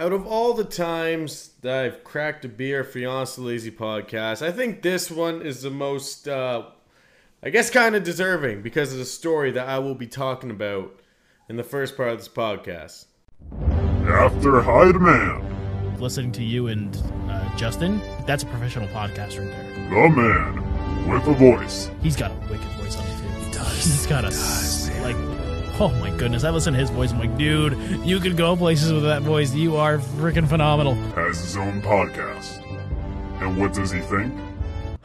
out of all the times that I've cracked a beer for the Honestly Lazy podcast, I think this one is the most, uh, I guess, kind of deserving because of the story that I will be talking about in the first part of this podcast. After high demand, listening to you and uh, Justin, that's a professional podcast right there. the man with a voice. He's got a wicked voice on it too. He does. He's got a s- like. Oh my goodness! I listen to his voice. I'm like, dude, you could go places with that voice. You are freaking phenomenal. Has his own podcast. And what does he think?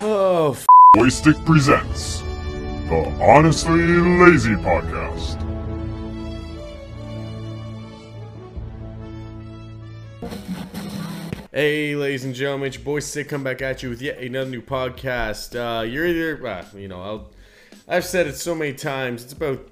Oh, f- Joystick presents the Honestly Lazy Podcast. Hey, ladies and gentlemen, it's your boy Stick come back at you with yet another new podcast. Uh, you're either, uh, you know, I'll, I've said it so many times. It's about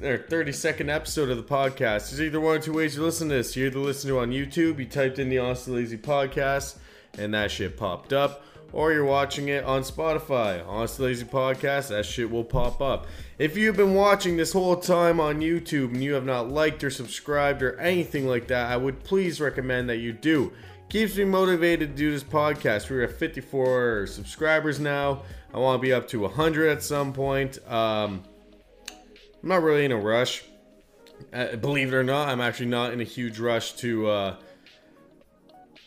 their 30 second episode of the podcast. There's either one or two ways you listen to this. You either listen to on YouTube, you typed in the Honestly Lazy podcast, and that shit popped up, or you're watching it on Spotify. Honestly Lazy podcast, that shit will pop up. If you've been watching this whole time on YouTube and you have not liked or subscribed or anything like that, I would please recommend that you do. Keeps me motivated to do this podcast. We're at 54 subscribers now. I want to be up to 100 at some point. Um, I'm not really in a rush. Uh, believe it or not, I'm actually not in a huge rush to uh,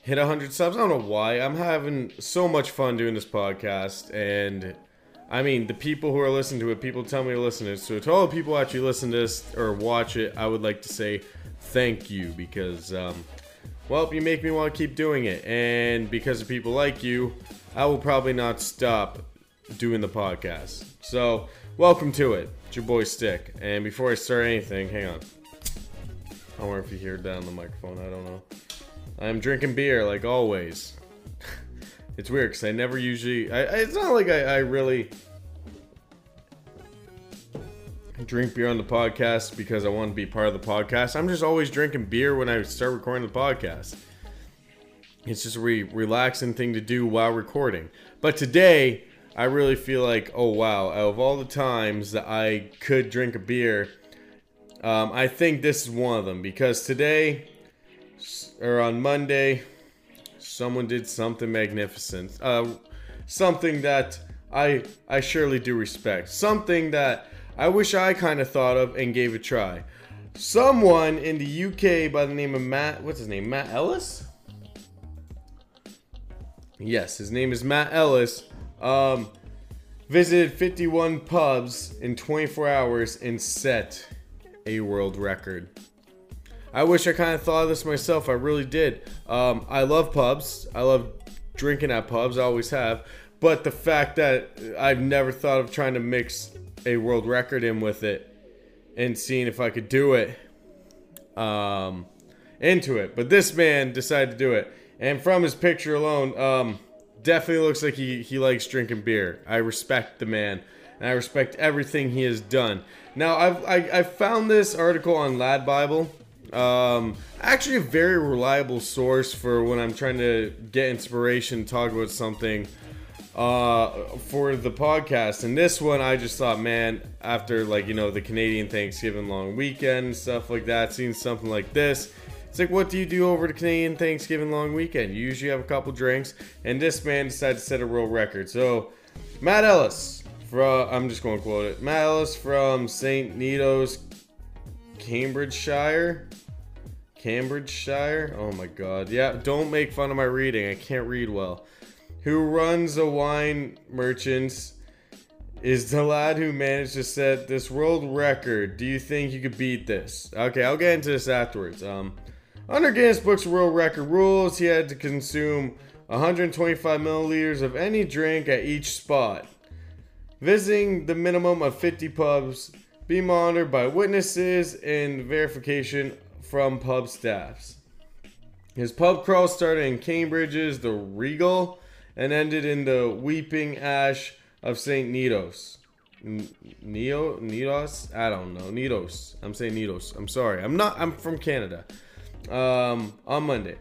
hit 100 subs. I don't know why. I'm having so much fun doing this podcast. And I mean, the people who are listening to it, people tell me to listen to it. So to all the people actually listen to this or watch it, I would like to say thank you because, um, well, you make me want to keep doing it. And because of people like you, I will probably not stop doing the podcast. So, welcome to it. It's your boy Stick. And before I start anything, hang on. I wonder if you hear down the microphone. I don't know. I'm drinking beer like always. it's weird because I never usually. I, I- it's not like I, I really drink beer on the podcast because I want to be part of the podcast. I'm just always drinking beer when I start recording the podcast. It's just a re- relaxing thing to do while recording. But today, I really feel like, oh wow, out of all the times that I could drink a beer, um, I think this is one of them because today, or on Monday, someone did something magnificent. Uh, something that I I surely do respect. Something that I wish I kind of thought of and gave a try. Someone in the UK by the name of Matt, what's his name? Matt Ellis? Yes, his name is Matt Ellis. Um, visited 51 pubs in 24 hours and set a world record. I wish I kind of thought of this myself. I really did. Um, I love pubs. I love drinking at pubs. I always have. But the fact that I've never thought of trying to mix a world record in with it and seeing if I could do it um, into it. But this man decided to do it. And from his picture alone, um, definitely looks like he, he likes drinking beer. I respect the man. And I respect everything he has done. Now, I've, I, I found this article on Lad Bible. Um, actually, a very reliable source for when I'm trying to get inspiration, talk about something uh, for the podcast. And this one, I just thought, man, after like you know the Canadian Thanksgiving long weekend and stuff like that, seeing something like this, it's like, what do you do over the Canadian Thanksgiving long weekend? You usually have a couple drinks, and this man decided to set a world record. So, Matt Ellis, from I'm just going to quote it, Matt Ellis from St. Nito's, Cambridgeshire. Cambridgeshire? Oh my god. Yeah, don't make fun of my reading. I can't read well. Who runs a wine merchants is the lad who managed to set this world record. Do you think you could beat this? Okay, I'll get into this afterwards. Um under Guinness Book's World Record rules, he had to consume 125 milliliters of any drink at each spot. Visiting the minimum of 50 pubs, be monitored by witnesses and verification from pub staffs. His pub crawl started in Cambridge's The Regal and ended in the Weeping Ash of St. Nitos. N- Neo? Nitos? I don't know. Nitos. I'm saying Nitos. I'm sorry. I'm not. I'm from Canada. Um, on Monday.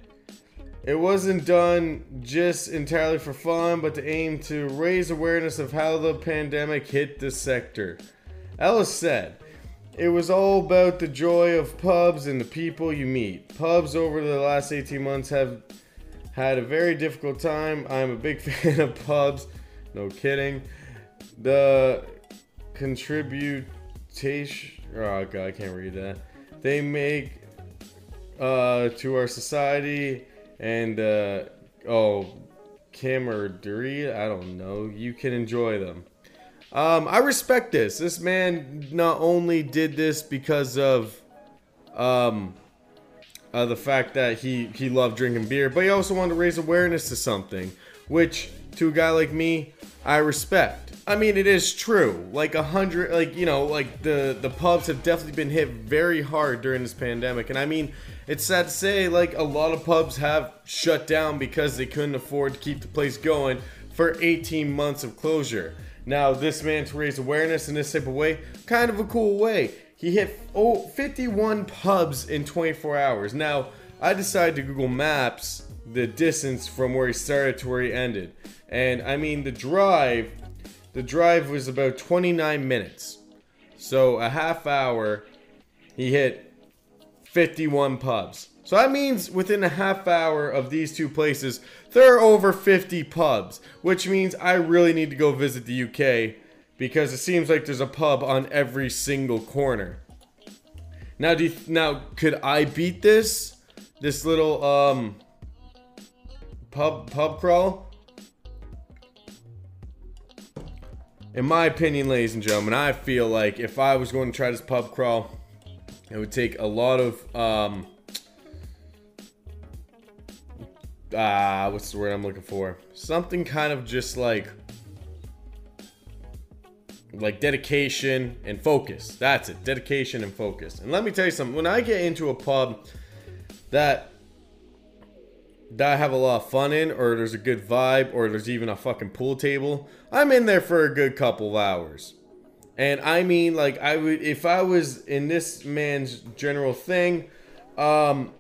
It wasn't done just entirely for fun, but to aim to raise awareness of how the pandemic hit the sector. Ellis said, it was all about the joy of pubs and the people you meet. Pubs over the last 18 months have had a very difficult time. I'm a big fan of pubs. No kidding. The contributation. Oh god, I can't read that. They make uh, to our society and uh, oh, camaraderie. I don't know. You can enjoy them. Um, I respect this. This man not only did this because of um, uh, the fact that he he loved drinking beer, but he also wanted to raise awareness to something, which to a guy like me, I respect. I mean, it is true. Like a hundred, like you know, like the the pubs have definitely been hit very hard during this pandemic, and I mean, it's sad to say, like a lot of pubs have shut down because they couldn't afford to keep the place going for 18 months of closure. Now, this man to raise awareness in this type of way, kind of a cool way. He hit oh, 51 pubs in 24 hours. Now, I decided to Google Maps the distance from where he started to where he ended. And I mean, the drive, the drive was about 29 minutes. So, a half hour, he hit 51 pubs. So that means within a half hour of these two places, there are over 50 pubs, which means I really need to go visit the UK because it seems like there's a pub on every single corner. Now, do you, now could I beat this? This little um pub pub crawl? In my opinion, ladies and gentlemen, I feel like if I was going to try this pub crawl, it would take a lot of um ah, uh, what's the word I'm looking for? Something kind of just like like dedication and focus. That's it. Dedication and focus. And let me tell you something. When I get into a pub that that I have a lot of fun in, or there's a good vibe, or there's even a fucking pool table, I'm in there for a good couple of hours. And I mean, like, I would, if I was in this man's general thing, um,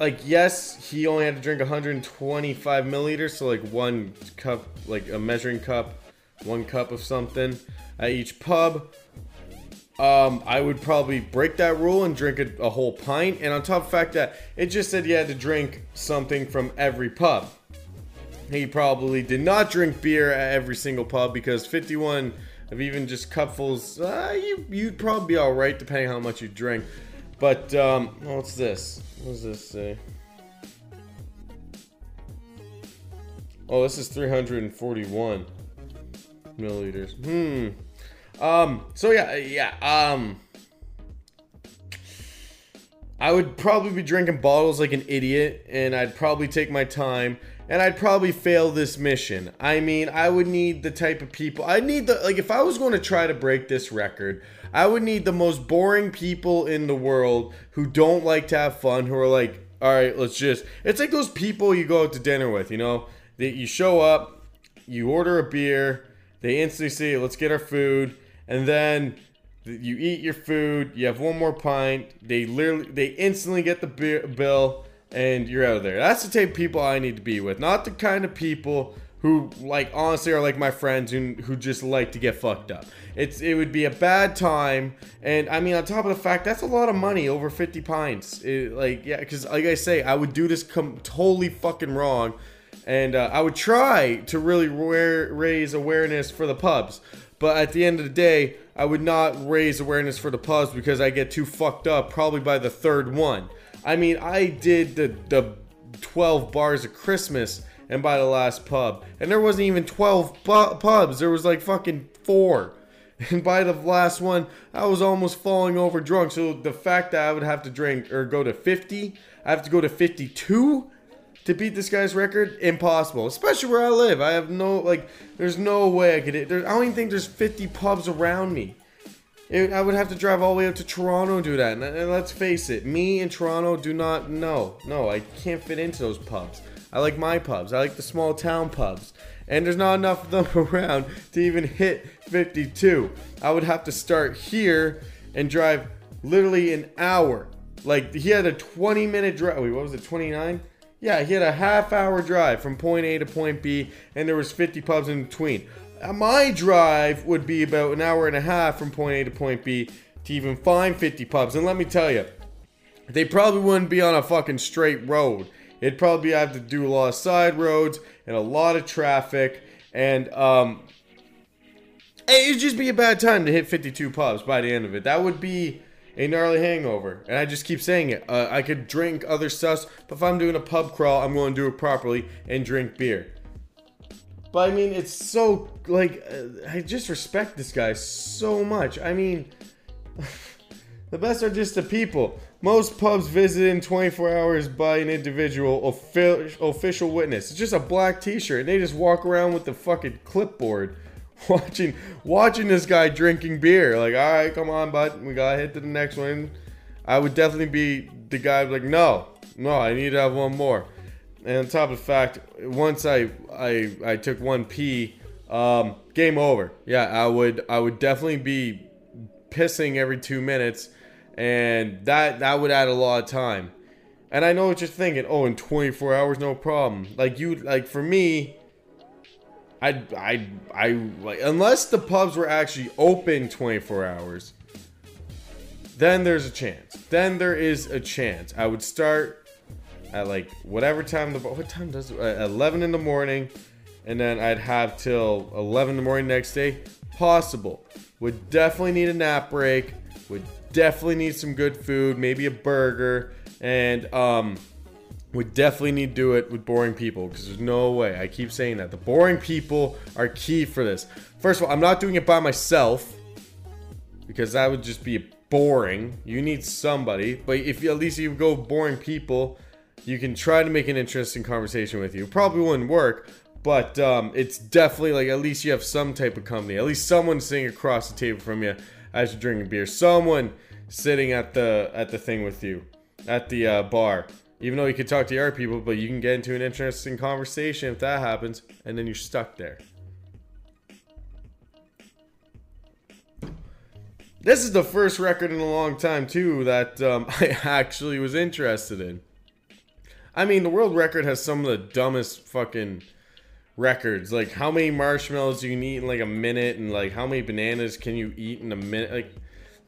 like yes, he only had to drink 125 milliliters, so like one cup, like a measuring cup, one cup of something at each pub. Um, I would probably break that rule and drink a, a whole pint. And on top of the fact that it just said you had to drink something from every pub. He probably did not drink beer at every single pub because 51 of even just cupfuls, uh, you, you'd probably be alright depending how much you drink. But, um, what's this? What does this say? Oh, this is 341 milliliters. Hmm. Um, so yeah, yeah, um, I would probably be drinking bottles like an idiot, and I'd probably take my time, and I'd probably fail this mission. I mean, I would need the type of people, I need the, like, if I was going to try to break this record, I would need the most boring people in the world who don't like to have fun, who are like, all right, let's just, it's like those people you go out to dinner with, you know, that you show up, you order a beer, they instantly say, let's get our food, and then you eat your food, you have one more pint, they literally, they instantly get the beer, bill, and you're out of there. That's the type of people I need to be with, not the kind of people who like honestly are like my friends who, who just like to get fucked up. It's it would be a bad time, and I mean on top of the fact that's a lot of money over fifty pints. It, like yeah, because like I say, I would do this com- totally fucking wrong, and uh, I would try to really raise awareness for the pubs. But at the end of the day, I would not raise awareness for the pubs because I get too fucked up probably by the third one. I mean, I did the the 12 bars of Christmas and by the last pub. And there wasn't even 12 pu- pubs, there was like fucking four. And by the last one, I was almost falling over drunk. So the fact that I would have to drink or go to 50, I have to go to 52 to beat this guy's record, impossible. Especially where I live. I have no, like, there's no way I could. There, I don't even think there's 50 pubs around me. It, I would have to drive all the way up to Toronto and do that. And, and let's face it, me and Toronto do not, no, no, I can't fit into those pubs. I like my pubs. I like the small town pubs. And there's not enough of them around to even hit 52. I would have to start here and drive literally an hour. Like he had a 20 minute drive. Wait, what was it? 29? Yeah, he had a half hour drive from point A to point B, and there was 50 pubs in between. Uh, my drive would be about an hour and a half from point A to point B to even find 50 pubs. And let me tell you, they probably wouldn't be on a fucking straight road. It'd probably have to do a lot of side roads and a lot of traffic. And um, it'd just be a bad time to hit 52 pubs by the end of it. That would be a gnarly hangover. And I just keep saying it. Uh, I could drink other stuff, but if I'm doing a pub crawl, I'm going to do it properly and drink beer. But I mean, it's so like uh, I just respect this guy so much. I mean, the best are just the people. Most pubs visited in 24 hours by an individual official witness. It's just a black T-shirt, and they just walk around with the fucking clipboard, watching watching this guy drinking beer. Like, all right, come on, bud, we gotta hit to the next one. I would definitely be the guy like, no, no, I need to have one more. And on top of the fact, once I I I took one pee, um, game over. Yeah, I would I would definitely be pissing every two minutes, and that that would add a lot of time. And I know what you're thinking. Oh, in 24 hours, no problem. Like you, like for me, I I I like unless the pubs were actually open 24 hours, then there's a chance. Then there is a chance. I would start at like whatever time the what time does it? Uh, 11 in the morning, and then I'd have till 11 in the morning next day. Possible. Would definitely need a nap break. Would definitely need some good food, maybe a burger, and um, would definitely need to do it with boring people because there's no way. I keep saying that the boring people are key for this. First of all, I'm not doing it by myself because that would just be boring. You need somebody, but if at least you go boring people, you can try to make an interesting conversation with you. Probably wouldn't work, but um, it's definitely like at least you have some type of company. At least someone sitting across the table from you as you're drinking beer. Someone sitting at the at the thing with you at the uh, bar. Even though you could talk to the other people, but you can get into an interesting conversation if that happens, and then you're stuck there. This is the first record in a long time too that um, I actually was interested in. I mean, the world record has some of the dumbest fucking records. Like, how many marshmallows you can eat in like a minute, and like how many bananas can you eat in a minute? Like,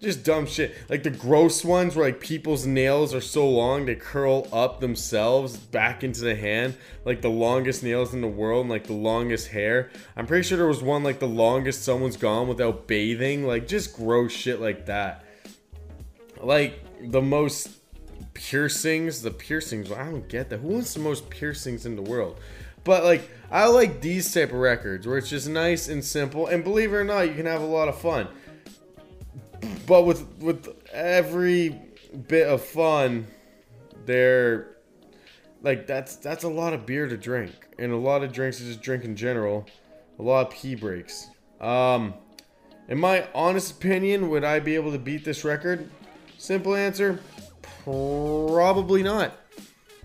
just dumb shit. Like the gross ones where like people's nails are so long they curl up themselves back into the hand. Like the longest nails in the world and like the longest hair. I'm pretty sure there was one like the longest someone's gone without bathing. Like just gross shit like that. Like the most piercings, the piercings. I don't get that. Who wants the most piercings in the world? But like I like these type of records where it's just nice and simple. And believe it or not, you can have a lot of fun but with with every bit of fun, there, like that's that's a lot of beer to drink, and a lot of drinks to just drink in general. A lot of pee breaks. Um, in my honest opinion, would I be able to beat this record? Simple answer, probably not.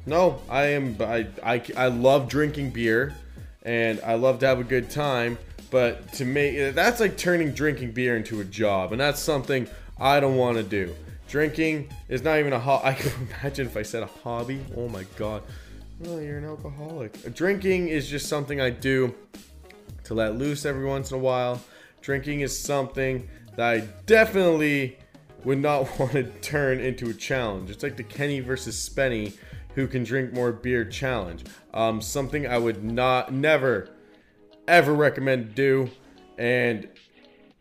No, I am. I I, I love drinking beer, and I love to have a good time. But to me, that's like turning drinking beer into a job, and that's something I don't want to do. Drinking is not even a hobby. I can imagine if I said a hobby. Oh my god. Oh, you're an alcoholic. Drinking is just something I do to let loose every once in a while. Drinking is something that I definitely would not want to turn into a challenge. It's like the Kenny versus Spenny who can drink more beer challenge. Um, something I would not, never, ever recommend do. And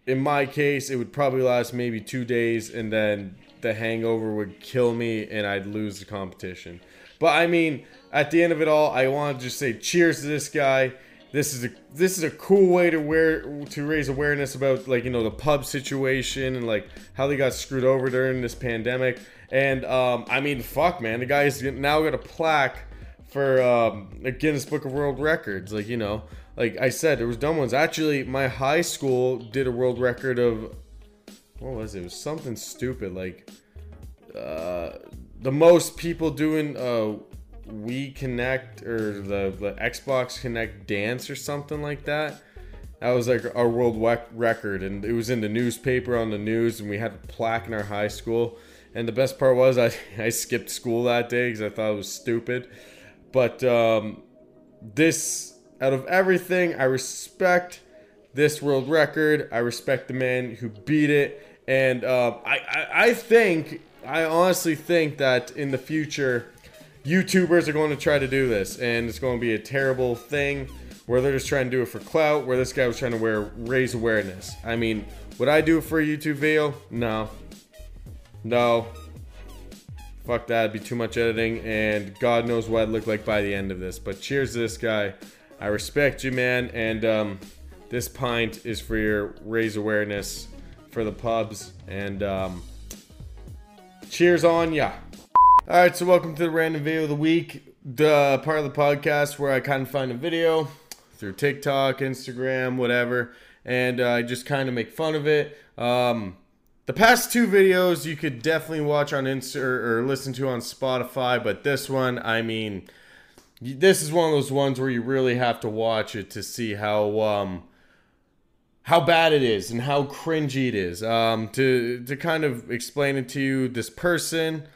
in my case, it would probably last maybe two days, and then the hangover would kill me, and I'd lose the competition. But I mean, at the end of it all, I want to just say cheers to this guy. This is a this is a cool way to wear to raise awareness about like you know the pub situation and like how they got screwed over during this pandemic. And um, I mean, fuck, man, the guy's now got a plaque for um, a Guinness Book of World Records. Like you know, like I said, there was dumb ones. Actually, my high school did a world record of what was it? It was something stupid like uh, the most people doing uh Wii Connect or the, the Xbox Kinect dance or something like that. That was like our world record, and it was in the newspaper on the news, and we had a plaque in our high school. And the best part was I, I skipped school that day because I thought it was stupid. But um, this, out of everything, I respect this world record. I respect the man who beat it. And uh, I, I I think I honestly think that in the future, YouTubers are going to try to do this, and it's going to be a terrible thing where they're just trying to do it for clout. Where this guy was trying to wear raise awareness. I mean, would I do it for a YouTube video? No. No. Fuck that, it'd be too much editing, and God knows what I'd look like by the end of this. But cheers to this guy. I respect you, man, and um, this pint is for your raise awareness for the pubs, and um, cheers on ya. Alright, so welcome to the random video of the week, the part of the podcast where I kind of find a video through TikTok, Instagram, whatever, and uh, I just kind of make fun of it. Um, the past two videos you could definitely watch on Insta or, or listen to on Spotify, but this one, I mean, this is one of those ones where you really have to watch it to see how um, how bad it is and how cringy it is. Um, to to kind of explain it to you, this person,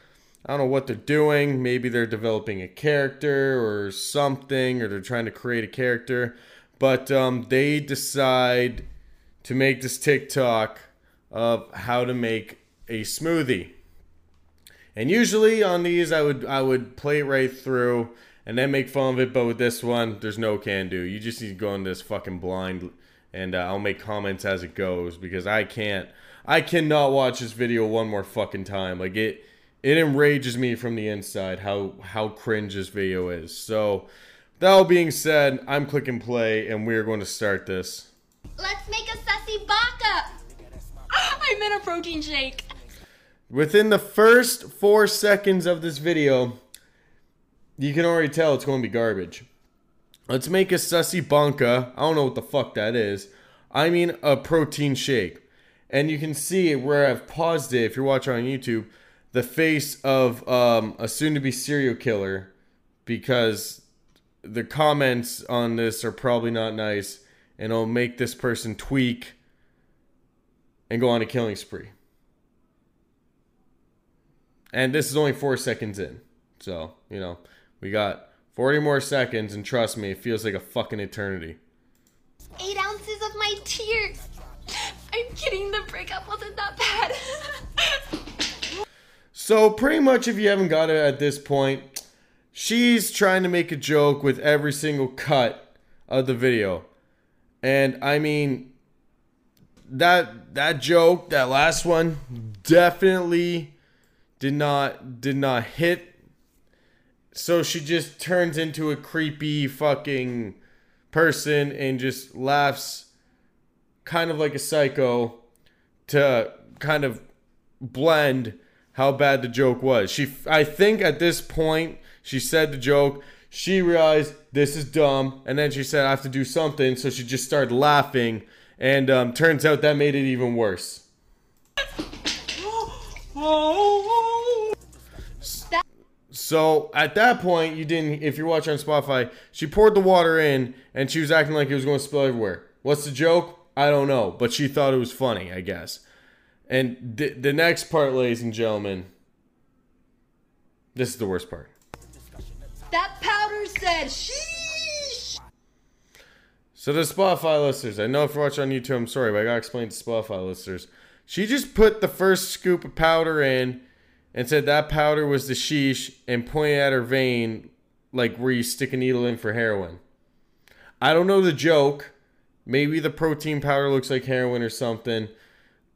I don't know what they're doing. Maybe they're developing a character or something, or they're trying to create a character, but um, they decide to make this TikTok of how to make a smoothie. And usually on these, I would I would play it right through and then make fun of it. But with this one, there's no can do. You just need to go in this fucking blind, and uh, I'll make comments as it goes because I can't. I cannot watch this video one more fucking time. Like it, it enrages me from the inside how how cringe this video is. So, that all being said, I'm clicking play, and we're going to start this. Let's make a sussy baka. I meant a protein shake. Within the first four seconds of this video, you can already tell it's going to be garbage. Let's make a sussy banka. I don't know what the fuck that is. I mean a protein shake. And you can see where I've paused it, if you're watching on YouTube, the face of um, a soon to be serial killer because the comments on this are probably not nice and it'll make this person tweak and go on a killing spree. And this is only four seconds in. So, you know, we got 40 more seconds, and trust me, it feels like a fucking eternity. Eight ounces of my tears. I'm kidding, the breakup wasn't that bad. So, pretty much, if you haven't got it at this point, she's trying to make a joke with every single cut of the video. And I mean, that that joke, that last one, definitely did not did not hit. So she just turns into a creepy fucking person and just laughs kind of like a psycho to kind of blend how bad the joke was. She I think at this point she said the joke, she realized this is dumb and then she said I have to do something so she just started laughing and um, turns out that made it even worse. So at that point, you didn't. If you're watching on Spotify, she poured the water in, and she was acting like it was going to spill everywhere. What's the joke? I don't know, but she thought it was funny, I guess. And the the next part, ladies and gentlemen, this is the worst part. that powder said sheesh. So the Spotify listeners, I know if you're watching on YouTube, I'm sorry, but I gotta explain to Spotify listeners. She just put the first scoop of powder in and said that powder was the sheesh and pointed at her vein like where you stick a needle in for heroin. I don't know the joke. Maybe the protein powder looks like heroin or something.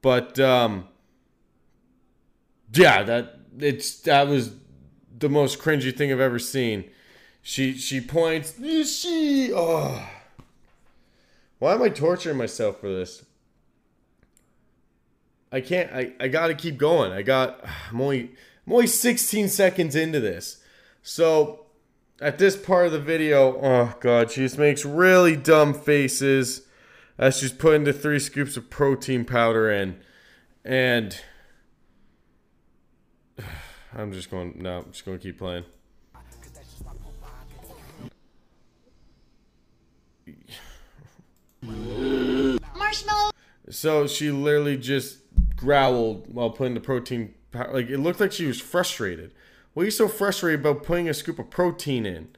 But um yeah, that it's that was the most cringy thing I've ever seen. She she points she oh why am I torturing myself for this? I can't. I, I got to keep going. I got. I'm only. I'm only 16 seconds into this. So, at this part of the video, oh god, she just makes really dumb faces as she's putting the three scoops of protein powder in, and I'm just going. No, I'm just going to keep playing. Marshmallow. So she literally just growled while putting the protein. Like it looked like she was frustrated. What are you so frustrated about putting a scoop of protein in?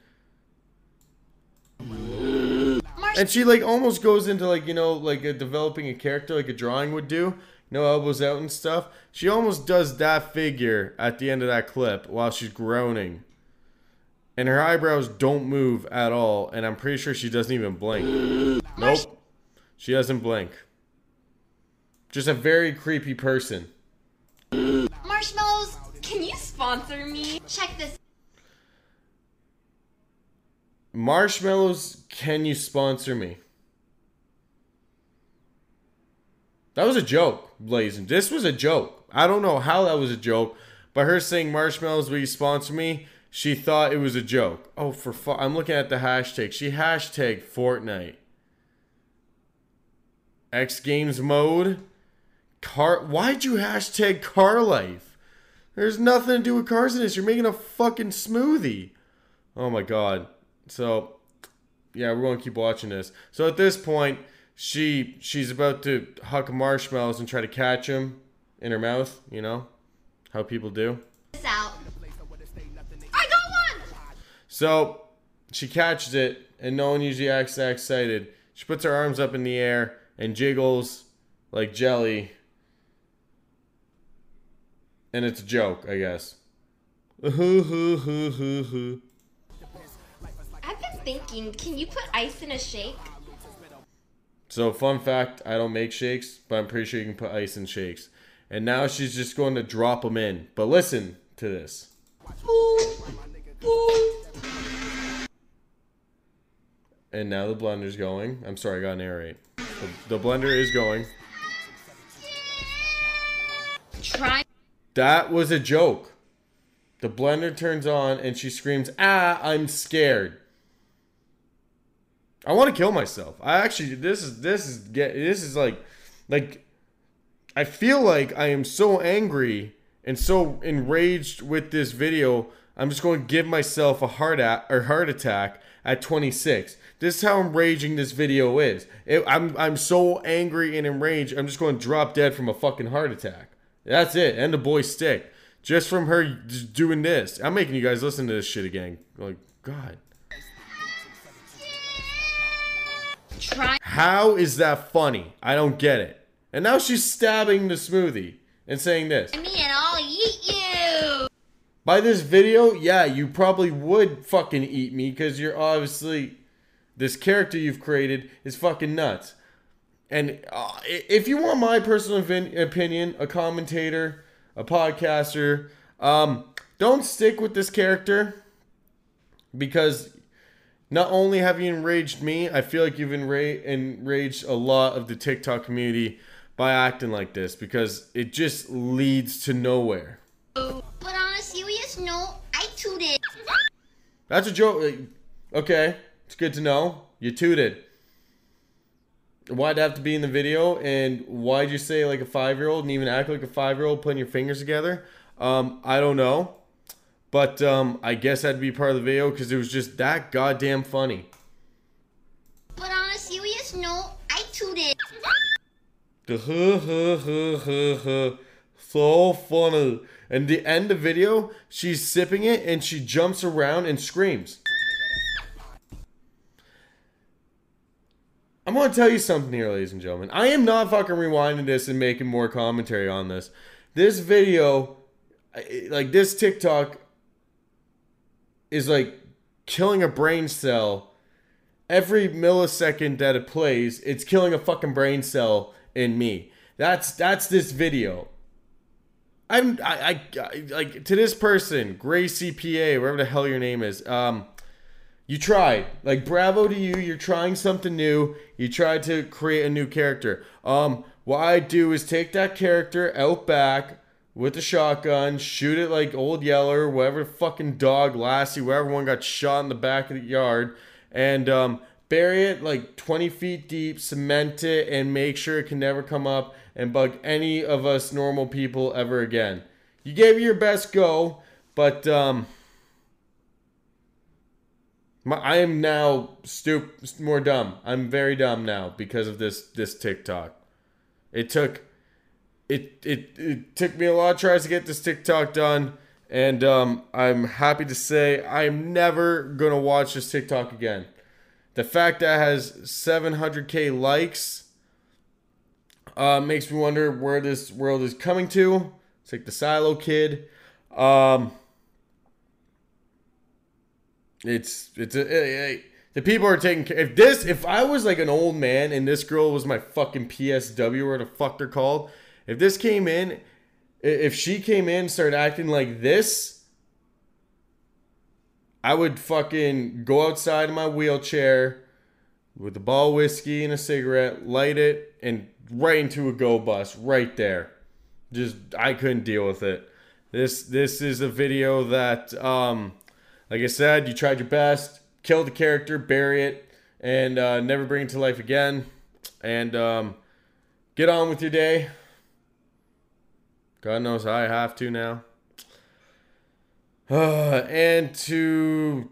And she like almost goes into like you know like a developing a character like a drawing would do. no elbows out and stuff. She almost does that figure at the end of that clip while she's groaning. And her eyebrows don't move at all, and I'm pretty sure she doesn't even blink. Nope. She doesn't blink. Just a very creepy person. Marshmallows, can you sponsor me? Check this. Marshmallows, can you sponsor me? That was a joke, Blazing. This was a joke. I don't know how that was a joke, but her saying marshmallows, will you sponsor me? She thought it was a joke. Oh, for fu- I'm looking at the hashtag. She hashtagged Fortnite. X Games mode. Car. Why'd you hashtag car life? There's nothing to do with cars in this. You're making a fucking smoothie. Oh my god. So, yeah, we're going to keep watching this. So at this point, she she's about to huck marshmallows and try to catch them in her mouth. You know how people do. This out. I got one! So she catches it, and no one usually acts that excited. She puts her arms up in the air and jiggles like jelly. And it's a joke, I guess. I've been thinking, can you put ice in a shake? So, fun fact I don't make shakes, but I'm pretty sure you can put ice in shakes. And now she's just going to drop them in. But listen to this. And now the blender's going. I'm sorry, I gotta narrate. The, the blender is going. Try. That was a joke. The blender turns on and she screams, "Ah, I'm scared." I want to kill myself. I actually this is this is get this is like like I feel like I am so angry and so enraged with this video. I'm just going to give myself a heart at, or heart attack at 26. This is how enraging this video is. It, I'm I'm so angry and enraged. I'm just going to drop dead from a fucking heart attack. That's it. And the boy stick. Just from her doing this. I'm making you guys listen to this shit again. Like God. Try. How is that funny? I don't get it. And now she's stabbing the smoothie and saying this. Me and I'll eat you. By this video, yeah, you probably would fucking eat me because you're obviously this character you've created is fucking nuts. And uh, if you want my personal opin- opinion, a commentator, a podcaster, um, don't stick with this character because not only have you enraged me, I feel like you've enra- enraged a lot of the TikTok community by acting like this because it just leads to nowhere. But on a serious note, I tooted. That's a joke. Okay, it's good to know. You tooted. Why'd it have to be in the video? And why'd you say like a five year old and even act like a five year old putting your fingers together? Um, I don't know. But um, I guess that'd be part of the video because it was just that goddamn funny. But on a serious note, I tooted. So funny. And the end of the video, she's sipping it and she jumps around and screams. I'm gonna tell you something here, ladies and gentlemen. I am not fucking rewinding this and making more commentary on this. This video, like this TikTok, is like killing a brain cell. Every millisecond that it plays, it's killing a fucking brain cell in me. That's that's this video. I'm I, I, I like to this person, Gray CPA, whatever the hell your name is. Um, you tried. Like bravo to you. You're trying something new. You tried to create a new character. Um, what I do is take that character out back with a shotgun, shoot it like old Yeller, whatever fucking dog, Lassie, wherever one got shot in the back of the yard, and um, bury it like 20 feet deep, cement it, and make sure it can never come up and bug any of us normal people ever again. You gave it your best go, but um, my, I am now stup more dumb. I'm very dumb now because of this this TikTok. It took it it it took me a lot of tries to get this TikTok done, and um, I'm happy to say I'm never gonna watch this TikTok again. The fact that has 700k likes Uh, makes me wonder where this world is coming to. It's like the Silo Kid. Um, it's it's a, a- a- the people are taking care. If this, if I was like an old man and this girl was my fucking PSW, or the fuck they're called, if this came in, if she came in and started acting like this, I would fucking go outside in my wheelchair with a ball whiskey and a cigarette, light it, and right into a GO bus right there. Just I couldn't deal with it. This this is a video that um like I said, you tried your best, kill the character, bury it, and uh, never bring it to life again. And um, get on with your day. God knows I have to now. Uh, and to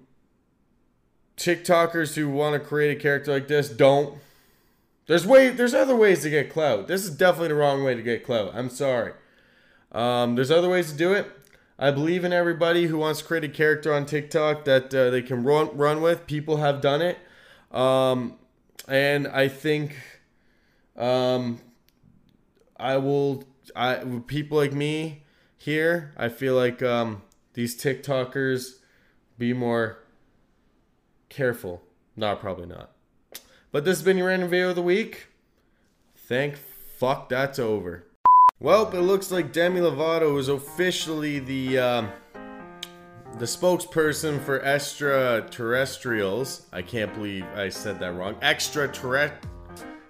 TikTokers who want to create a character like this, don't. There's way there's other ways to get clout. This is definitely the wrong way to get clout. I'm sorry. Um, there's other ways to do it. I believe in everybody who wants to create a character on TikTok that uh, they can run run with. People have done it, um, and I think um, I will. I people like me here. I feel like um, these TikTokers be more careful. No, probably not. But this has been your random video of the week. Thank fuck that's over. Well, it looks like Demi Lovato is officially the um, the spokesperson for extraterrestrials. I can't believe I said that wrong. Extraterrestrial.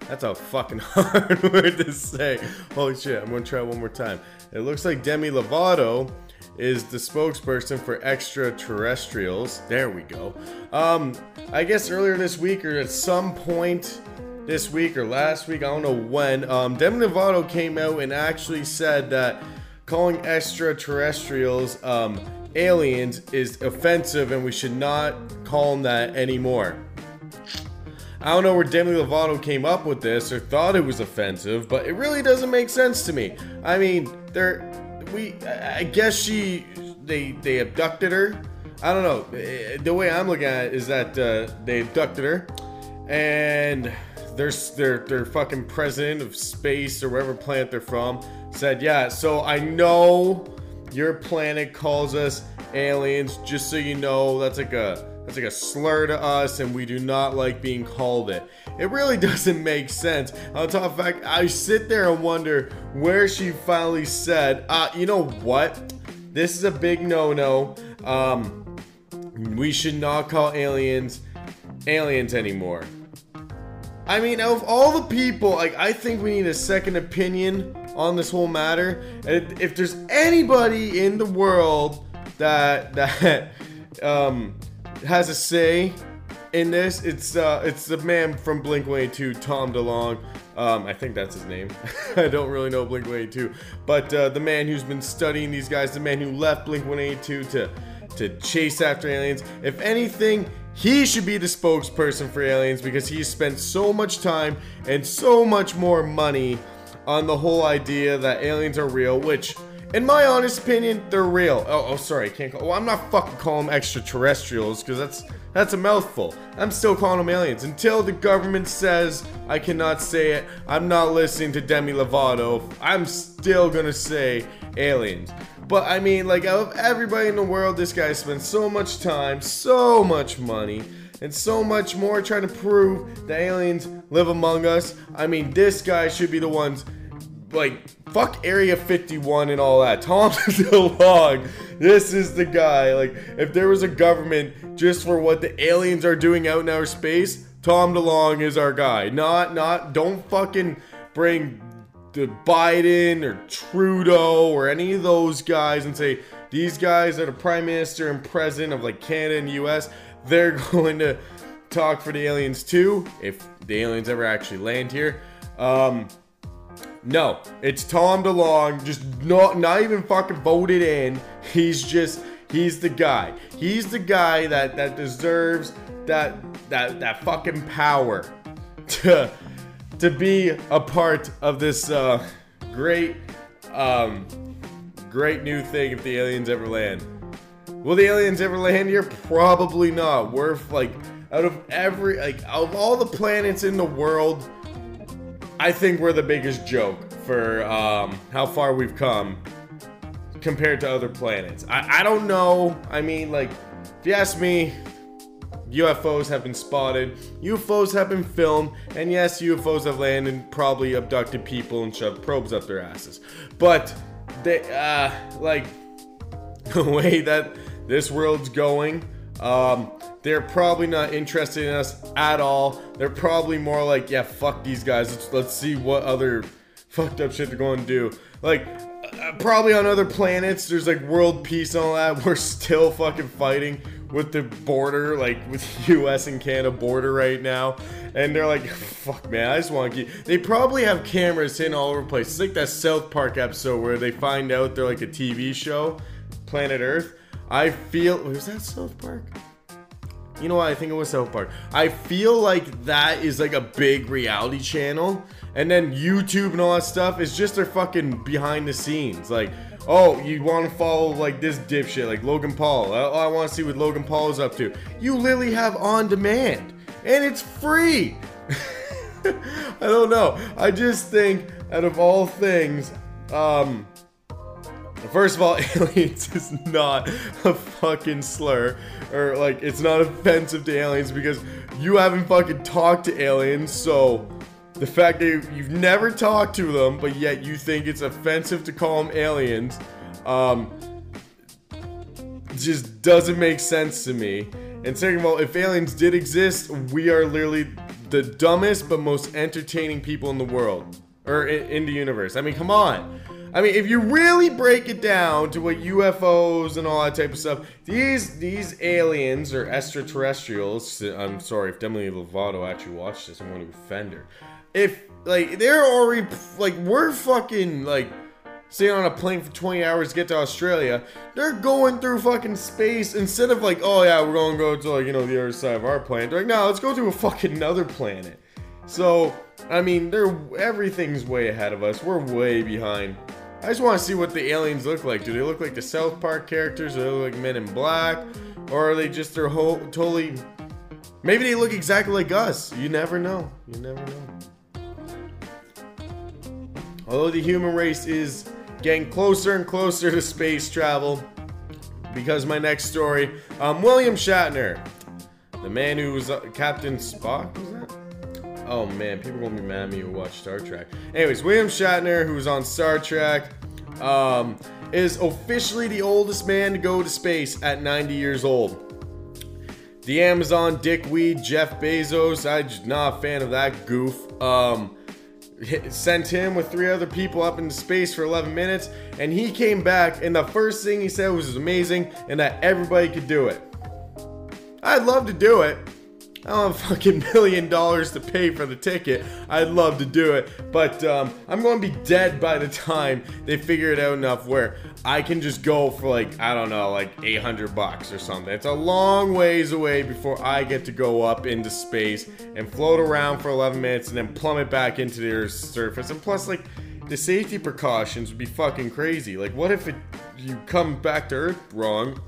That's a fucking hard word to say. Holy shit, I'm gonna try one more time. It looks like Demi Lovato is the spokesperson for extraterrestrials. There we go. Um, I guess earlier this week or at some point this week or last week, I don't know when, um, Demi Lovato came out and actually said that calling extraterrestrials um, aliens is offensive and we should not call them that anymore. I don't know where Demi Lovato came up with this or thought it was offensive, but it really doesn't make sense to me. I mean, they're we. I guess she they they abducted her. I don't know. Eh, The way I'm looking at it is that uh, they abducted her, and their their their fucking president of space or wherever planet they're from said, yeah. So I know your planet calls us aliens. Just so you know, that's like a that's like a slur to us, and we do not like being called it. It really doesn't make sense. On top of fact, I sit there and wonder where she finally said, uh, you know what? This is a big no-no. Um, we should not call aliens aliens anymore. I mean, of all the people, like I think we need a second opinion on this whole matter. And if there's anybody in the world that that um, has a say in this, it's uh, it's the man from Blink 182, Tom DeLonge. Um, I think that's his name. I don't really know Blink 182, but uh, the man who's been studying these guys, the man who left Blink 182 to to chase after aliens. If anything, he should be the spokesperson for aliens because he's spent so much time and so much more money on the whole idea that aliens are real, which, in my honest opinion, they're real. Oh, oh sorry, I can't call. Well, I'm not fucking calling them extraterrestrials because that's that's a mouthful. I'm still calling them aliens until the government says I cannot say it. I'm not listening to Demi Lovato. I'm still gonna say aliens. But I mean, like, out of everybody in the world, this guy spends so much time, so much money, and so much more trying to prove that aliens live among us. I mean, this guy should be the ones, like, fuck Area 51 and all that. Tom DeLonge, this is the guy. Like, if there was a government just for what the aliens are doing out in outer space, Tom DeLonge is our guy. Not, not, don't fucking bring the Biden or Trudeau or any of those guys and say these guys are the prime minister and president of like Canada and US, they're going to talk for the aliens too if the aliens ever actually land here. Um, no, it's Tom DeLonge, just not not even fucking voted in. He's just he's the guy. He's the guy that that deserves that that that fucking power to to be a part of this uh, great um, great new thing if the aliens ever land. Will the aliens ever land here? Probably not. We're like out of every like of all the planets in the world, I think we're the biggest joke for um, how far we've come compared to other planets. I, I don't know. I mean, like, if you ask me, UFOs have been spotted, UFOs have been filmed, and yes, UFOs have landed and probably abducted people and shoved probes up their asses. But they, uh, like, the way that this world's going, um, they're probably not interested in us at all. They're probably more like, yeah, fuck these guys. Let's, let's see what other fucked up shit they're going to do. Like, uh, probably on other planets, there's like world peace and all that. We're still fucking fighting with the border, like with U.S. and Canada border right now, and they're like, "Fuck, man, I just want to keep." They probably have cameras in all over the place. It's like that South Park episode where they find out they're like a TV show, Planet Earth. I feel was that South Park? You know what? I think it was South Park. I feel like that is like a big reality channel, and then YouTube and all that stuff is just their fucking behind the scenes. Like, oh, you want to follow like this dipshit, like Logan Paul. Oh, I want to see what Logan Paul is up to. You literally have on demand, and it's free. I don't know. I just think, out of all things, um, First of all, aliens is not a fucking slur. Or, like, it's not offensive to aliens because you haven't fucking talked to aliens, so the fact that you've never talked to them, but yet you think it's offensive to call them aliens, um, just doesn't make sense to me. And second of all, if aliens did exist, we are literally the dumbest but most entertaining people in the world. Or in, in the universe. I mean, come on. I mean, if you really break it down to what UFOs and all that type of stuff, these these aliens or extraterrestrials. I'm sorry if Demi Lovato actually watched this. I'm going to offend her. If like they're already like we're fucking like staying on a plane for 20 hours to get to Australia, they're going through fucking space instead of like, oh yeah, we're gonna go to like you know the other side of our planet. They're like, no, let's go to a fucking another planet. So I mean, they're everything's way ahead of us. We're way behind. I just want to see what the aliens look like. Do they look like the South Park characters? Do they look like Men in Black? Or are they just their whole totally... Maybe they look exactly like us. You never know. You never know. Although the human race is getting closer and closer to space travel, because my next story, um, William Shatner, the man who was uh, Captain Spock, was that? Oh man, people gonna be mad at me who watch Star Trek. Anyways, William Shatner, who's on Star Trek, um, is officially the oldest man to go to space at 90 years old. The Amazon dickweed Jeff Bezos, I'm not a fan of that goof. Um, sent him with three other people up into space for 11 minutes, and he came back, and the first thing he said was amazing and that everybody could do it. I'd love to do it. I don't have fucking million dollars to pay for the ticket. I'd love to do it, but um, I'm going to be dead by the time they figure it out enough where I can just go for like I don't know, like 800 bucks or something. It's a long ways away before I get to go up into space and float around for 11 minutes and then plummet back into the Earth's surface. And plus, like the safety precautions would be fucking crazy. Like, what if it, you come back to Earth wrong?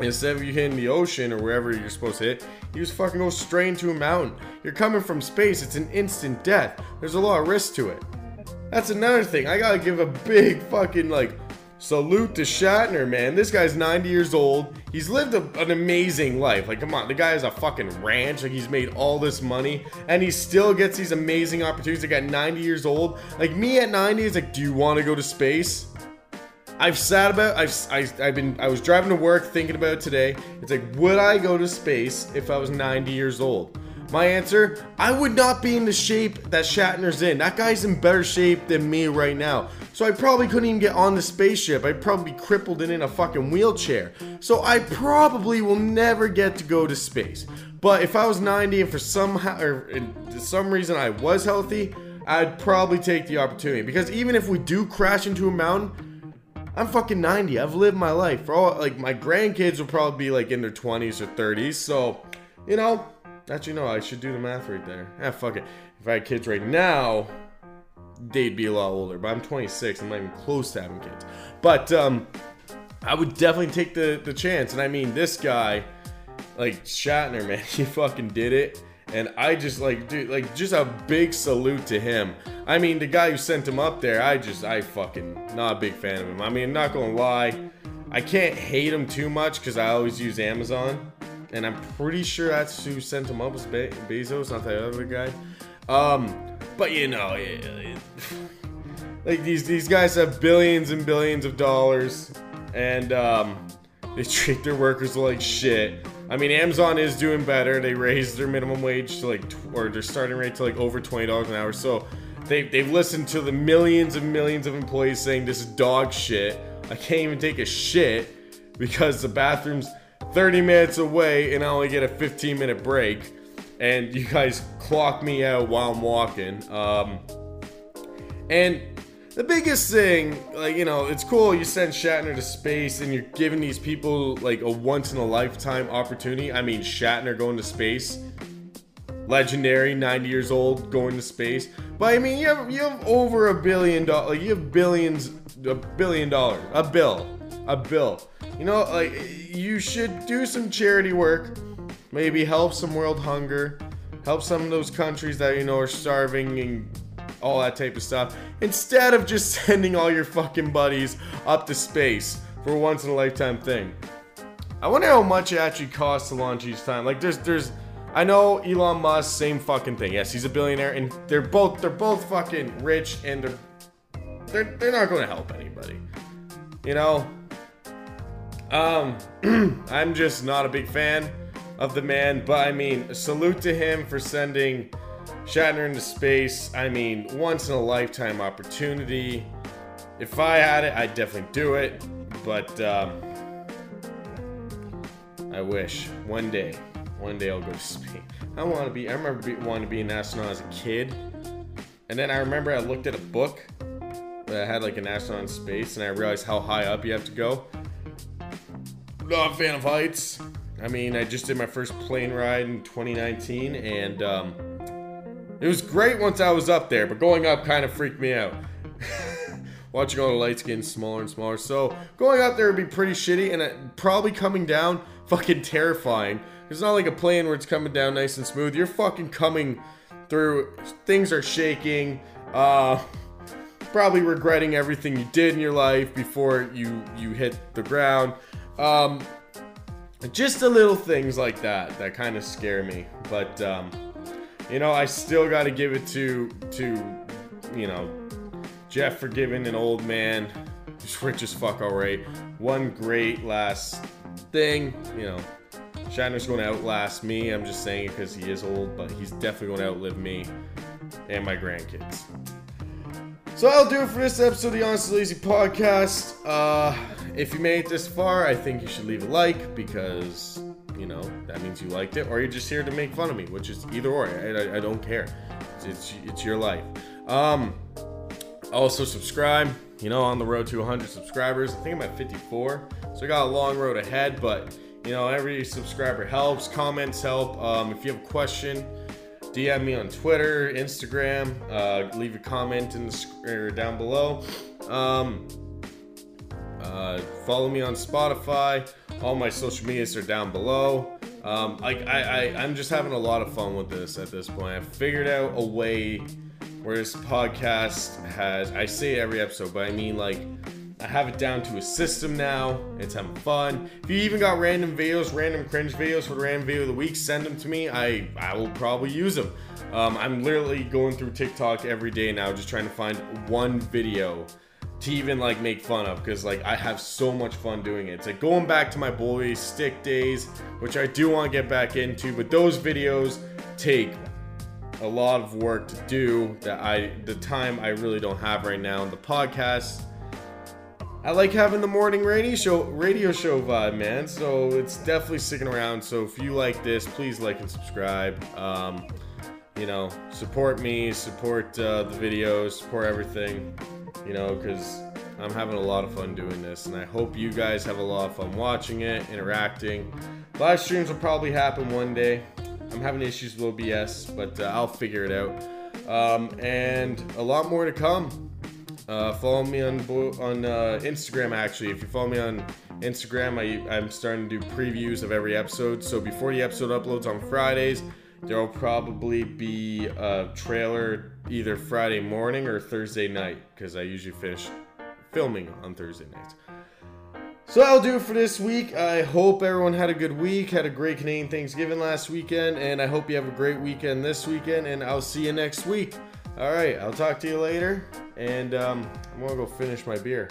Instead of you hitting the ocean or wherever you're supposed to hit, you just fucking go straight into a mountain. You're coming from space, it's an instant death. There's a lot of risk to it. That's another thing. I gotta give a big fucking like salute to Shatner, man. This guy's 90 years old. He's lived a, an amazing life. Like, come on, the guy has a fucking ranch. Like, he's made all this money, and he still gets these amazing opportunities. Like, at 90 years old, like me at 90 is like, do you want to go to space? I've sat about. I've I, have i have been. I was driving to work thinking about today. It's like, would I go to space if I was 90 years old? My answer: I would not be in the shape that Shatner's in. That guy's in better shape than me right now. So I probably couldn't even get on the spaceship. I'd probably be crippled and in a fucking wheelchair. So I probably will never get to go to space. But if I was 90 and for some or some reason I was healthy, I'd probably take the opportunity because even if we do crash into a mountain I'm fucking 90. I've lived my life. For all like my grandkids will probably be like in their 20s or 30s. So, you know, actually know, I should do the math right there. Ah, fuck it. If I had kids right now, they'd be a lot older. But I'm 26. I'm not even close to having kids. But um, I would definitely take the the chance. And I mean, this guy, like Shatner, man, he fucking did it. And I just like, dude, like, just a big salute to him. I mean, the guy who sent him up there, I just, I fucking, not a big fan of him. I mean, not gonna lie, I can't hate him too much because I always use Amazon. And I'm pretty sure that's who sent him up was Be- Bezos, not that other guy. Um, but you know, it, it, like these these guys have billions and billions of dollars, and um, they treat their workers like shit. I mean, Amazon is doing better. They raised their minimum wage to like, tw- or their starting rate to like over twenty dollars an hour. So they they've listened to the millions and millions of employees saying this is dog shit. I can't even take a shit because the bathroom's 30 minutes away and I only get a 15 minute break. And you guys clock me out while I'm walking. Um, and the biggest thing, like, you know, it's cool you send Shatner to space and you're giving these people like a once in a lifetime opportunity. I mean, Shatner going to space, legendary, 90 years old, going to space. But I mean, you have you have over a billion dollars, like, you have billions, a billion dollars, a bill, a bill. You know, like you should do some charity work, maybe help some world hunger, help some of those countries that you know are starving and all that type of stuff, instead of just sending all your fucking buddies up to space for a once in a lifetime thing. I wonder how much it actually costs to launch each time. Like there's there's I know Elon Musk, same fucking thing. Yes, he's a billionaire and they're both they're both fucking rich and they're they're they're not gonna help anybody. You know? Um I'm just not a big fan of the man, but I mean salute to him for sending Shatner into space. I mean, once in a lifetime opportunity. If I had it, I'd definitely do it. But um, I wish one day, one day I'll go to space. I want to be. I remember be, wanting to be an astronaut as a kid, and then I remember I looked at a book that had like an astronaut in space, and I realized how high up you have to go. Not a fan of heights. I mean, I just did my first plane ride in 2019, and um, it was great once I was up there, but going up kind of freaked me out. Watching all the lights getting smaller and smaller. So going up there would be pretty shitty, and it, probably coming down fucking terrifying. It's not like a plane where it's coming down nice and smooth. You're fucking coming through. Things are shaking. Uh, probably regretting everything you did in your life before you you hit the ground. Um, just the little things like that that kind of scare me. But um, you know, I still got to give it to to you know Jeff for giving an old man who's rich as fuck already one great last thing. You know, Shatner's going to outlast me. I'm just saying it because he is old, but he's definitely going to outlive me and my grandkids. So I'll do it for this episode of the Honest Lazy Podcast. Uh, if you made it this far, I think you should leave a like because you know that means you liked it, or you're just here to make fun of me, which is either or. I, I, I don't care. It's, it's it's your life. Um, also subscribe. You know, on the road to 100 subscribers. I think I'm at 54, so I got a long road ahead. But you know, every subscriber helps. Comments help. Um, if you have a question. DM me on Twitter, Instagram. Uh, leave a comment in the or down below. Um, uh, follow me on Spotify. All my social medias are down below. Um, like I, I, I'm just having a lot of fun with this at this point. I've figured out a way where this podcast has. I say every episode, but I mean like I have it down to a system now. It's having fun. If you even got random videos, random cringe videos for the random video of the week, send them to me. I I will probably use them. Um, I'm literally going through TikTok every day now, just trying to find one video to even like make fun of because like I have so much fun doing it. It's like going back to my boy stick days, which I do want to get back into, but those videos take a lot of work to do that I the time I really don't have right now the podcast. I like having the morning radio show radio show vibe, man. So it's definitely sticking around. So if you like this, please like and subscribe. Um, you know, support me, support uh, the videos, support everything. You know, because I'm having a lot of fun doing this, and I hope you guys have a lot of fun watching it, interacting. Live streams will probably happen one day. I'm having issues with OBS, but uh, I'll figure it out. Um, and a lot more to come. Uh, follow me on on uh, Instagram. Actually, if you follow me on Instagram, I, I'm starting to do previews of every episode. So before the episode uploads on Fridays, There will probably be a trailer either Friday morning or Thursday night because I usually finish filming on Thursday nights. So that'll do it for this week. I hope everyone had a good week, had a great Canadian Thanksgiving last weekend, and I hope you have a great weekend this weekend, and I'll see you next week. All right, I'll talk to you later, and um, I'm gonna go finish my beer.